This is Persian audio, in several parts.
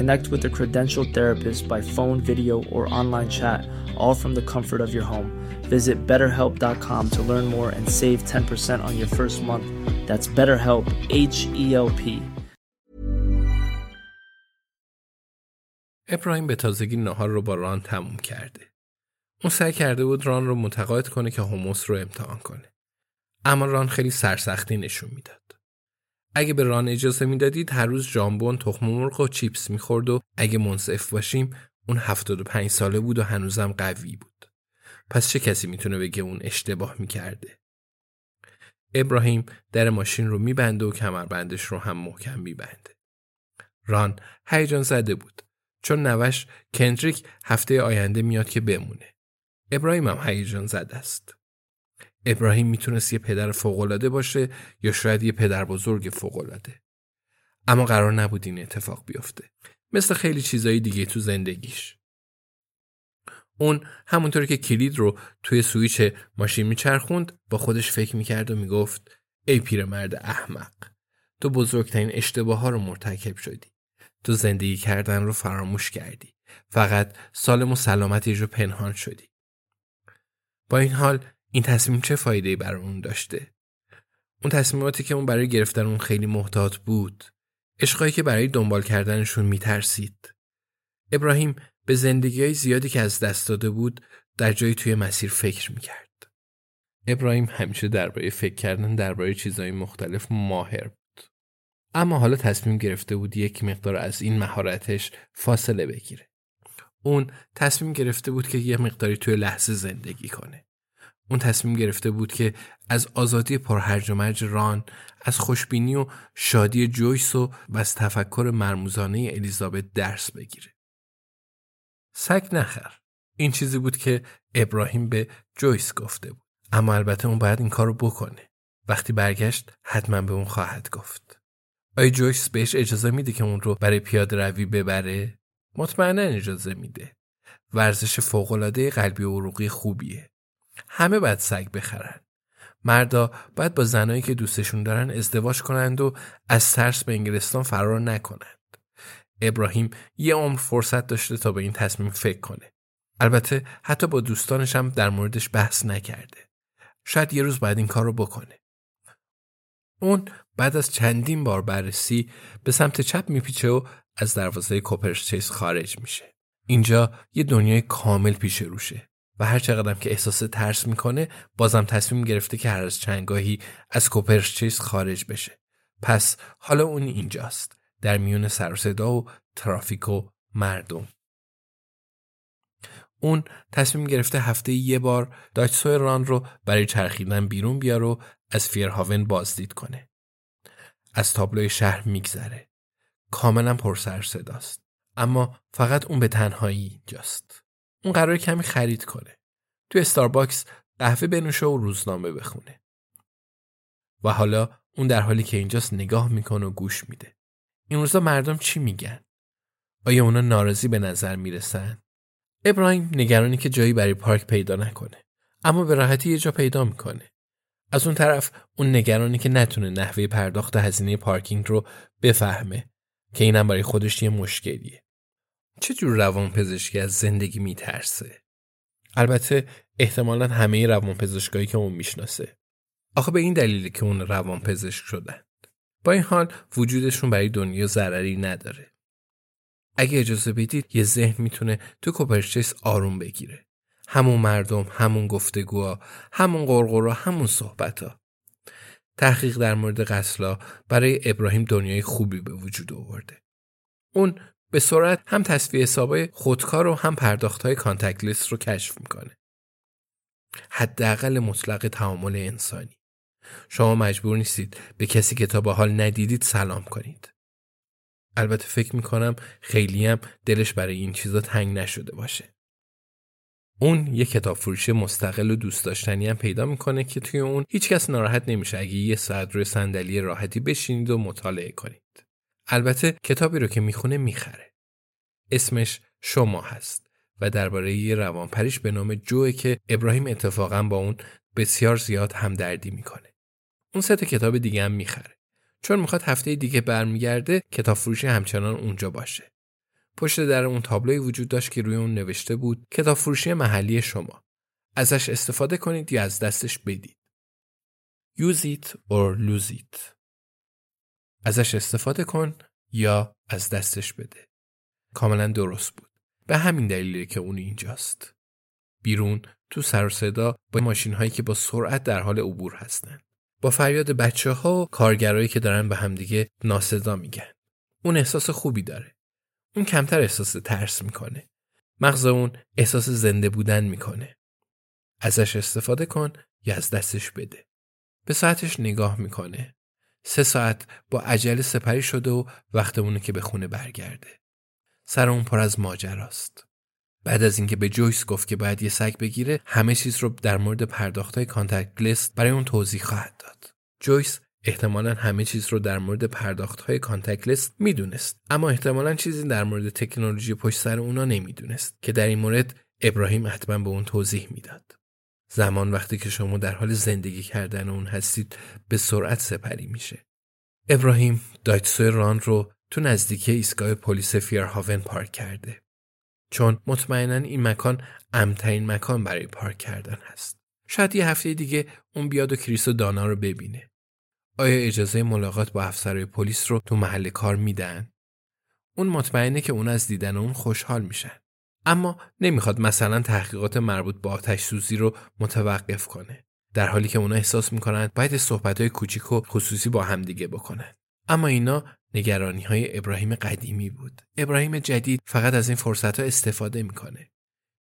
Connect with a credentialed therapist by phone, video, or online chat, all from the comfort of your home. Visit betterhelp.com to learn more and save 10% on your first month. That's BetterHelp, H E L P. ابراهیم به تازگی نهار رو با ران تموم کرده. اون سعی کرده بود ران رو متقاعد کنه که هموس رو امتحان کنه. اما ران خیلی سرسختی نشون می‌داد. اگه به ران اجازه می‌دادید هر روز ژامبون تخم مرغ و چیپس می‌خورد و اگه منصف باشیم اون 75 ساله بود و هنوزم قوی بود. پس چه کسی می‌تونه بگه اون اشتباه می‌کرده؟ ابراهیم در ماشین رو میبنده و کمربندش رو هم محکم میبنده. ران هیجان زده بود چون نوش کندریک هفته آینده میاد که بمونه. ابراهیم هم هیجان زده است. ابراهیم می‌تونست یه پدر فوقالعاده باشه یا شاید یه پدر بزرگ فوقالعاده. اما قرار نبود این اتفاق بیفته. مثل خیلی چیزایی دیگه تو زندگیش. اون همونطوری که کلید رو توی سویچ ماشین میچرخوند با خودش فکر می‌کرد و می‌گفت ای پیرمرد احمق تو بزرگترین اشتباه ها رو مرتکب شدی تو زندگی کردن رو فراموش کردی فقط سالم و سلامتی رو پنهان شدی با این حال این تصمیم چه فایده برای اون داشته اون تصمیماتی که اون برای گرفتن اون خیلی محتاط بود عشقایی که برای دنبال کردنشون میترسید ابراهیم به زندگی های زیادی که از دست داده بود در جایی توی مسیر فکر می‌کرد. ابراهیم همیشه درباره فکر کردن درباره چیزهای مختلف ماهر بود. اما حالا تصمیم گرفته بود یک مقدار از این مهارتش فاصله بگیره. اون تصمیم گرفته بود که یه مقداری توی لحظه زندگی کنه. اون تصمیم گرفته بود که از آزادی پرهرج و مرج ران، از خوشبینی و شادی جویس و از تفکر مرموزانه الیزابت درس بگیره. سگ نخر. این چیزی بود که ابراهیم به جویس گفته بود. اما البته اون باید این کارو بکنه. وقتی برگشت حتما به اون خواهد گفت. آیا جویس بهش اجازه میده که اون رو برای پیاده روی ببره؟ مطمئنا اجازه میده. ورزش فوقالعاده قلبی و عروقی خوبیه. همه باید سگ بخرن مردا باید با زنایی که دوستشون دارن ازدواج کنند و از ترس به انگلستان فرار نکنند ابراهیم یه عمر فرصت داشته تا به این تصمیم فکر کنه. البته حتی با دوستانش هم در موردش بحث نکرده. شاید یه روز باید این کار رو بکنه. اون بعد از چندین بار بررسی به سمت چپ میپیچه و از دروازه کوپرچیس خارج میشه. اینجا یه دنیای کامل پیش روشه و هر چقدر که احساس ترس می‌کنه بازم تصمیم گرفته که هر از چنگاهی از کوپرچیس خارج بشه. پس حالا اون اینجاست. در میون سر صدا و ترافیک و مردم اون تصمیم گرفته هفته یه بار داچسوی ران رو برای چرخیدن بیرون بیار و از فیرهاون بازدید کنه. از تابلوی شهر میگذره. کاملا پر سر صداست. اما فقط اون به تنهایی اینجاست. اون قرار کمی خرید کنه. تو استارباکس قهوه بنوشه و روزنامه بخونه. و حالا اون در حالی که اینجاست نگاه می‌کنه و گوش میده. این روزا مردم چی میگن؟ آیا اونا ناراضی به نظر می‌رسن؟ ابراهیم نگرانی که جایی برای پارک پیدا نکنه اما به راحتی یه جا پیدا می‌کنه از اون طرف اون نگرانی که نتونه نحوه پرداخت هزینه پارکینگ رو بفهمه که اینم برای خودش یه مشکلیه. چه جور روان پزشکی از زندگی میترسه؟ البته احتمالا همه روان پزشکایی که اون می‌شناسه. آخه به این دلیلی که اون روان پزشک شدن. با این حال وجودشون برای دنیا ضرری نداره. اگه اجازه بدید یه ذهن می‌تونه تو کوپرچیس آروم بگیره. همون مردم، همون گفتگوها، همون قرقرا، همون صحبتا. تحقیق در مورد قسلا برای ابراهیم دنیای خوبی به وجود آورده. اون به سرعت هم تصفیه حسابای خودکار و هم پرداختهای کانتکت لیست رو کشف می‌کنه. حداقل مطلق تعامل انسانی. شما مجبور نیستید به کسی که تا به حال ندیدید سلام کنید. البته فکر می‌کنم خیلی هم دلش برای این چیزا تنگ نشده باشه. اون یه کتاب فروشی مستقل و دوست داشتنی هم پیدا می‌کنه که توی اون هیچکس ناراحت نمیشه اگه یه ساعت روی صندلی راحتی بشینید و مطالعه کنید. البته کتابی رو که می‌خونه می‌خره. اسمش شما هست و درباره یه روانپریش به نام جوه که ابراهیم اتفاقا با اون بسیار زیاد همدردی می‌کنه. اون سه کتاب دیگه هم می‌خره. چون می‌خواد هفته دیگه برمیگرده کتاب فروشی همچنان اونجا باشه. پشت در اون تابلوی وجود داشت که روی اون نوشته بود کتاب فروشی محلی شما. ازش استفاده کنید یا از دستش بدید. Use it or lose it. ازش استفاده کن یا از دستش بده. کاملا درست بود. به همین دلیله که اون اینجاست. بیرون تو سر صدا با ماشین هایی که با سرعت در حال عبور هستند. با فریاد بچه ها و کارگرایی که دارن به همدیگه ناسزا میگن. اون احساس خوبی داره. اون کمتر احساس ترس می‌کنه. مغز اون احساس زنده بودن می‌کنه. ازش استفاده کن یا از دستش بده. به ساعتش نگاه می‌کنه. سه ساعت با عجله سپری شده و وقتمونه که به خونه برگرده. سر اون پر از ماجراست. بعد از اینکه به جویس گفت که باید یه سگ بگیره همه چیز رو در مورد پرداخت های contactless برای اون توضیح خواهد داد. جویس احتمالا همه چیز رو در مورد پرداخت های contactless می‌دونست اما احتمالا چیزی در مورد تکنولوژی پشت سر اونا نمی‌دونست که در این مورد ابراهیم حتما به اون توضیح می‌داد. زمان وقتی که شما در حال زندگی کردن اون هستید به سرعت سپری میشه. ابراهیم Daihatsu ران رو تو نزدیکی ایستگاه پلیس Fairhaven پارک کرده. چون مطمئنا این مکان امن‌ترین مکان برای پارک کردن هست. شاید یه هفته دیگه اون بیاد و کریس و دانا رو ببینه. آیا اجازه ملاقات با افسرهای پلیس رو تو محل کار میدن؟ اون مطمئنه که اون از دیدن اون خوشحال میشن. اما نمی‌خواد مثلا تحقیقات مربوط به آتش سوزی رو متوقف کنه. در حالی که اونا احساس می‌کنن باید صحبت های کوچیک و خصوصی با همدیگه بکنن. اما اینا نگرانی های ابراهیم قدیمی بود. ابراهیم جدید فقط از این فرصت ها استفاده می‌کنه.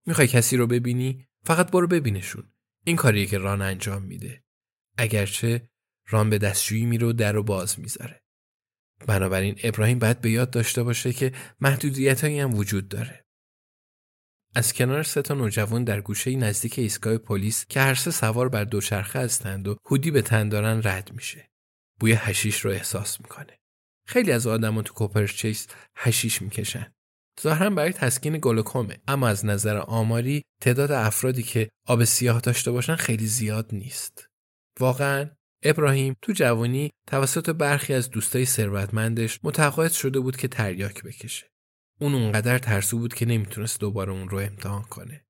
می‌خوای کسی رو ببینی؟ فقط برو ببینشون. این کاریه که ران انجام میده. اگرچه ران به دستشویی میره و در رو باز می‌ذاره. بنابراین ابراهیم باید به یاد داشته باشه که محدودیت هم وجود داره. از کنار سه تا نوجوان در گوشه نزدیک ایستگاه پلیس که هر سه سوار بر دوچرخه هستند و هودی به تن دارن رد میشه. بوی هشیش رو احساس می‌کنه. خیلی از آدما تو کوپرچیس هشیش می‌کشن. ظاهرا برای تسکین گلوکومه اما از نظر آماری تعداد افرادی که آب سیاه داشته باشن خیلی زیاد نیست. واقعا ابراهیم تو جوانی توسط برخی از دوستای ثروتمندش متقاعد شده بود که تریاک بکشه. اون اونقدر ترسو بود که نمی‌تونست دوباره اون رو امتحان کنه.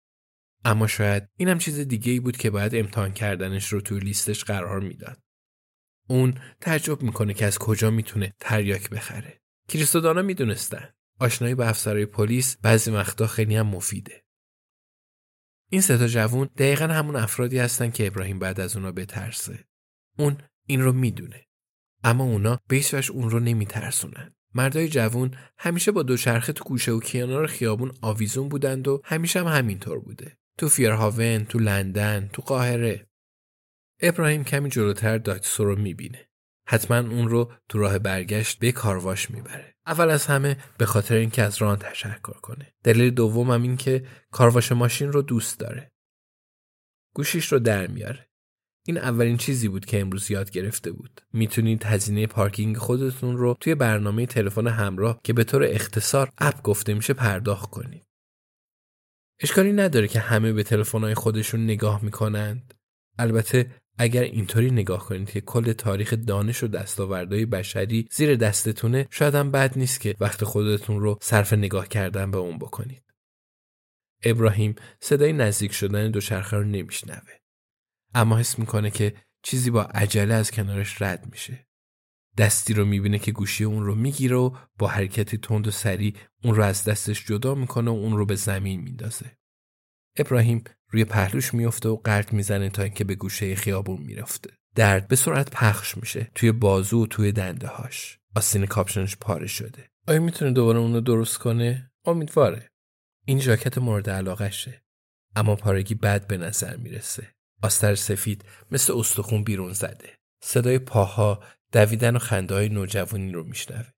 اما شاید اینم چیز دیگه ای بود که باید امتحان کردنش رو توی لیستش قرار می‌داد. اون تعجب می‌کنه که از کجا می‌تونه تریاک بخره. کریستودانا می‌دونستن. آشنایی با افسرهای پلیس بعضی وقتا خیلی هم مفیده. این سه تا جوون دقیقا همون افرادی هستن که ابراهیم بعد از اونا بترسه. اون این رو می‌دونه. اما اونا بیشش اون رو نمیترسونن. مردای جوون همیشه با دوچرخه تو گوشه و کنار خیابون آویزون بودند و همیشه هم همینطور بوده. تو فیرهاون، تو لندن، تو قاهره. ابراهیم کمی جلوتر داکسو رو می‌بینه. حتما اون رو تو راه برگشت به کارواش می‌بره. اول از همه به خاطر اینکه از ران تشکر کنه. دلیل دوم هم این که کارواش ماشین رو دوست داره. گوشیش رو در میاره. این اولین چیزی بود که امروز یاد گرفته بود. می‌تونید هزینه پارکینگ خودتون رو توی برنامه تلفن همراه که به طور اختصار اپ گفته میشه پرداخت کنید. اشکالی نداره که همه به تلفن‌های خودشون نگاه می‌کنند. البته اگر اینطوری نگاه کنید که کل تاریخ دانش و دستاوردهای بشری زیر دستتونه شاید هم بد نیست که وقت خودتون رو صرف نگاه کردن به اون بکنید. ابراهیم صدای نزدیک شدن دوچرخه رو نمیشنوه. اما حس می‌کنه که چیزی با عجله از کنارش رد میشه. دستی رو می‌بینه که گوشی اون رو می‌گیره و با حرکتی تند و سریع اون رو از دستش جدا می‌کنه و اون رو به زمین میندازه. ابراهیم روی پهلوش میفته و قرد می‌زنه تا اینکه به گوشه خیابون می‌رفته. درد به سرعت پخش میشه توی بازو و توی دنده هاش. آستین کاپشنش پاره شده. آیا می‌تونه دوباره اون رو درست کنه؟ امیدواره. این ژاکت مورد علاقشه. اما پارگی بد به نظر می‌رسه. آستر سفید مثل استخون بیرون زده. صدای پاها دویدن و خنده های نوجوانی رو میشنوه.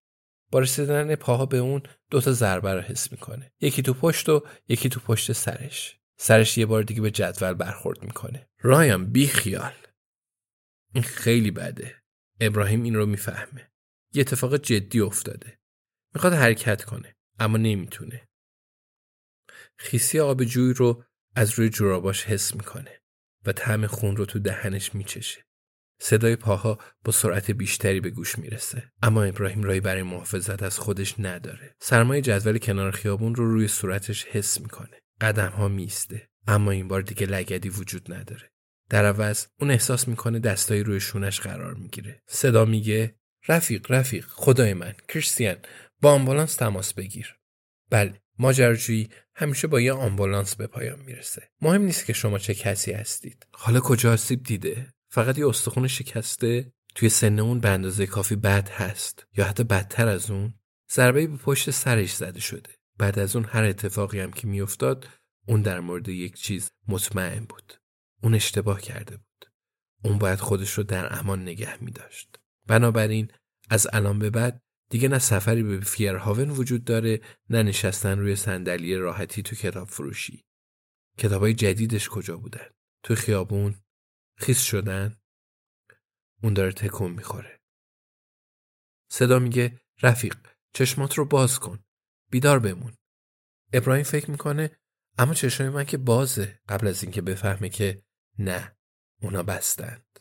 با رسیدن پاها به اون دوتا ضربه رو حس می‌کنه. یکی تو پشت و یکی تو پشت سرش. سرش یه بار دیگه به جدول برخورد می‌کنه. رایم بی خیال. این خیلی بده. ابراهیم این رو می‌فهمه. یه اتفاق جدی افتاده. می‌خواد حرکت کنه اما نمی‌تونه. خیسی آب جوی رو از روی جوراباش حس می‌کنه و طعم خون رو تو دهنش میچشه. صدای پاها با سرعت بیشتری به گوش می‌رسه. اما ابراهیم رای برای محافظت از خودش نداره. سرمایه جدول کنار خیابون رو روی صورتش حس می‌کنه. قدم ها میسته اما این بار دیگه لگدی وجود نداره. در عوض اون احساس می‌کنه دستایی روی شونش قرار می‌گیره. صدا میگه رفیق رفیق خدای من کریستیان با آمبولانس تماس بگیر. بله ماجراجویی همیشه با یه آمبولانس به پایان می‌رسه. مهم نیست که شما چه کسی هستید. حالا کجا آسیب دیده؟ فقط یه استخون شکسته توی سن اون به اندازه کافی بد هست یا حتی بدتر از اون؟ ضربه به پشت سرش زده شده. بعد از اون هر اتفاقی هم که میافتاد اون در مورد یک چیز مطمئن بود. اون اشتباه کرده بود. اون باید خودش رو در امان نگه می داشت بنابراین از الان به بعد دیگه نه سفری به فیرهاون وجود داره نه نشستن روی صندلی راحتی تو کتاب فروشی. کتابای جدیدش کجا بودن؟ تو خیابون؟ خیس شدن؟ اون داره تکون می‌خوره. صدا میگه رفیق چشمات رو باز کن بیدار بمون. ابراهیم فکر می‌کنه اما چشمای من که بازه. قبل از اینکه بفهمه که نه اونا بستند.